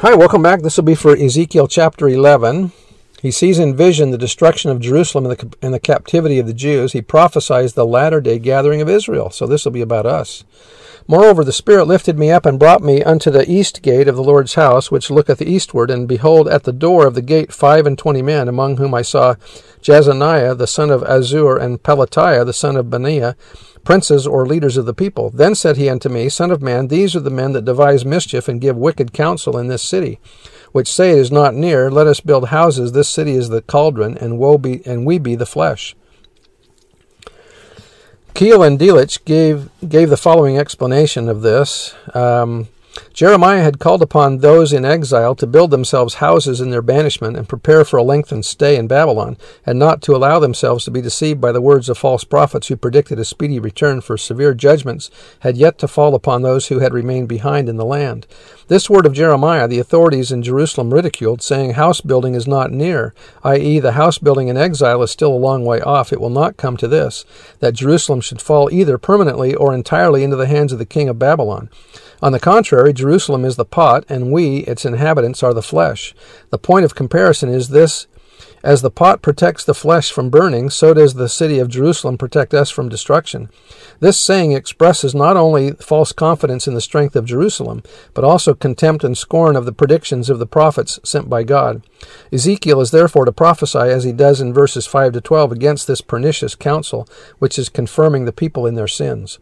Hi, welcome back. This will be for Ezekiel chapter 11. He sees in vision the destruction of Jerusalem and the, and the captivity of the Jews. He prophesies the latter day gathering of Israel. So this will be about us. Moreover, the Spirit lifted me up and brought me unto the east gate of the Lord's house, which looketh eastward. And behold, at the door of the gate five and twenty men, among whom I saw Jaazaniah the son of Azur, and Pelatiah the son of Benaiah, princes or leaders of the people. Then said he unto me, Son of man, these are the men that devise mischief and give wicked counsel in this city, which say it is not near, let us build houses, this city is the cauldron, and woe be and we be the flesh. Keil and Delitzsch gave gave the following explanation of this. Um, Jeremiah had called upon those in exile to build themselves houses in their banishment and prepare for a lengthened stay in Babylon, and not to allow themselves to be deceived by the words of false prophets who predicted a speedy return, for severe judgments had yet to fall upon those who had remained behind in the land. This word of Jeremiah the authorities in Jerusalem ridiculed, saying, House building is not near, i.e., the house building in exile is still a long way off. It will not come to this, that Jerusalem should fall either permanently or entirely into the hands of the king of Babylon. On the contrary, Jerusalem is the pot, and we, its inhabitants, are the flesh. The point of comparison is this as the pot protects the flesh from burning, so does the city of Jerusalem protect us from destruction. This saying expresses not only false confidence in the strength of Jerusalem, but also contempt and scorn of the predictions of the prophets sent by God. Ezekiel is therefore to prophesy, as he does in verses 5 to 12, against this pernicious counsel, which is confirming the people in their sins.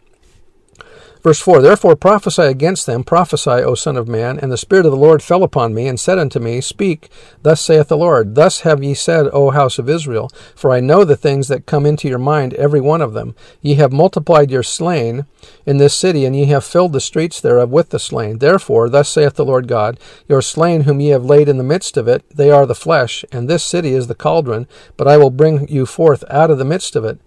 Verse 4 Therefore prophesy against them, prophesy, O Son of Man. And the Spirit of the Lord fell upon me, and said unto me, Speak, thus saith the Lord. Thus have ye said, O house of Israel, for I know the things that come into your mind, every one of them. Ye have multiplied your slain in this city, and ye have filled the streets thereof with the slain. Therefore, thus saith the Lord God, Your slain whom ye have laid in the midst of it, they are the flesh, and this city is the cauldron, but I will bring you forth out of the midst of it.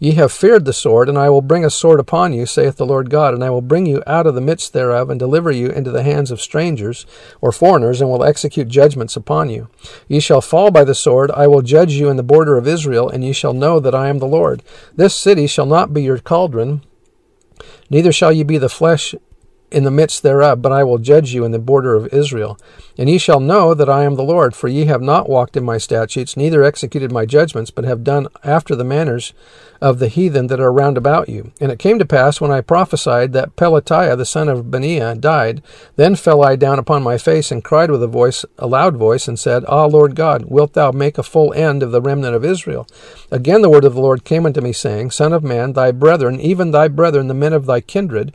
Ye have feared the sword, and I will bring a sword upon you, saith the Lord God, and I will bring you out of the midst thereof, and deliver you into the hands of strangers or foreigners, and will execute judgments upon you. Ye shall fall by the sword, I will judge you in the border of Israel, and ye shall know that I am the Lord. This city shall not be your cauldron, neither shall ye be the flesh in the midst thereof, but I will judge you in the border of Israel. And ye shall know that I am the Lord, for ye have not walked in my statutes, neither executed my judgments, but have done after the manners of the heathen that are round about you. And it came to pass, when I prophesied, that Pelatiah the son of Benaiah died, then fell I down upon my face, and cried with a voice, a loud voice, and said, Ah, Lord God, wilt thou make a full end of the remnant of Israel? Again the word of the Lord came unto me, saying, Son of man, thy brethren, even thy brethren, the men of thy kindred,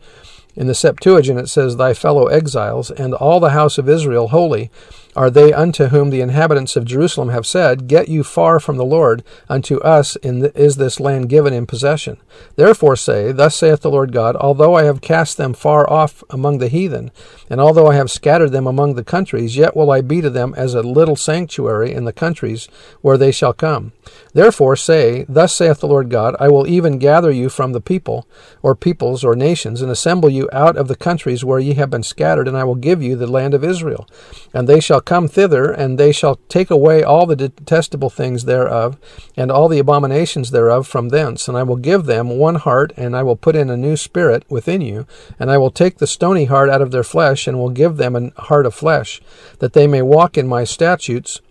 in the Septuagint, it says, Thy fellow exiles, and all the house of Israel holy, are they unto whom the inhabitants of Jerusalem have said, Get you far from the Lord, unto us is this land given in possession. Therefore say, Thus saith the Lord God, Although I have cast them far off among the heathen, and although I have scattered them among the countries, yet will I be to them as a little sanctuary in the countries where they shall come. Therefore say, Thus saith the Lord God, I will even gather you from the people, or peoples, or nations, and assemble you out of the countries where ye have been scattered, and I will give you the land of Israel. And they shall come thither, and they shall take away all the detestable things thereof, and all the abominations thereof from thence. And I will give them one heart, and I will put in a new spirit within you, and I will take the stony heart out of their flesh, and will give them a heart of flesh, that they may walk in my statutes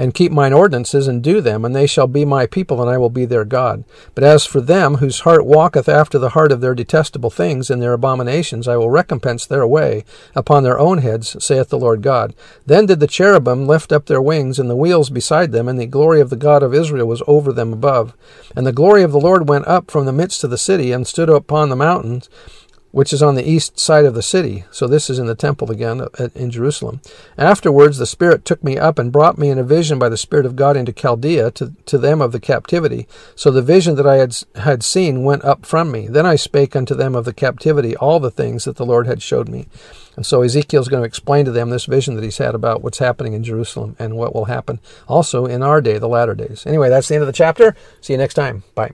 and keep mine ordinances and do them, and they shall be my people, and I will be their God. But as for them whose heart walketh after the heart of their detestable things and their abominations, I will recompense their way upon their own heads, saith the Lord God. Then did the cherubim lift up their wings, and the wheels beside them, and the glory of the God of Israel was over them above. And the glory of the Lord went up from the midst of the city, and stood upon the mountains, which is on the east side of the city. So this is in the temple again in Jerusalem. Afterwards, the Spirit took me up and brought me in a vision by the Spirit of God into Chaldea to, to them of the captivity. So the vision that I had, had seen went up from me. Then I spake unto them of the captivity all the things that the Lord had showed me. And so Ezekiel is going to explain to them this vision that he's had about what's happening in Jerusalem and what will happen also in our day, the latter days. Anyway, that's the end of the chapter. See you next time. Bye.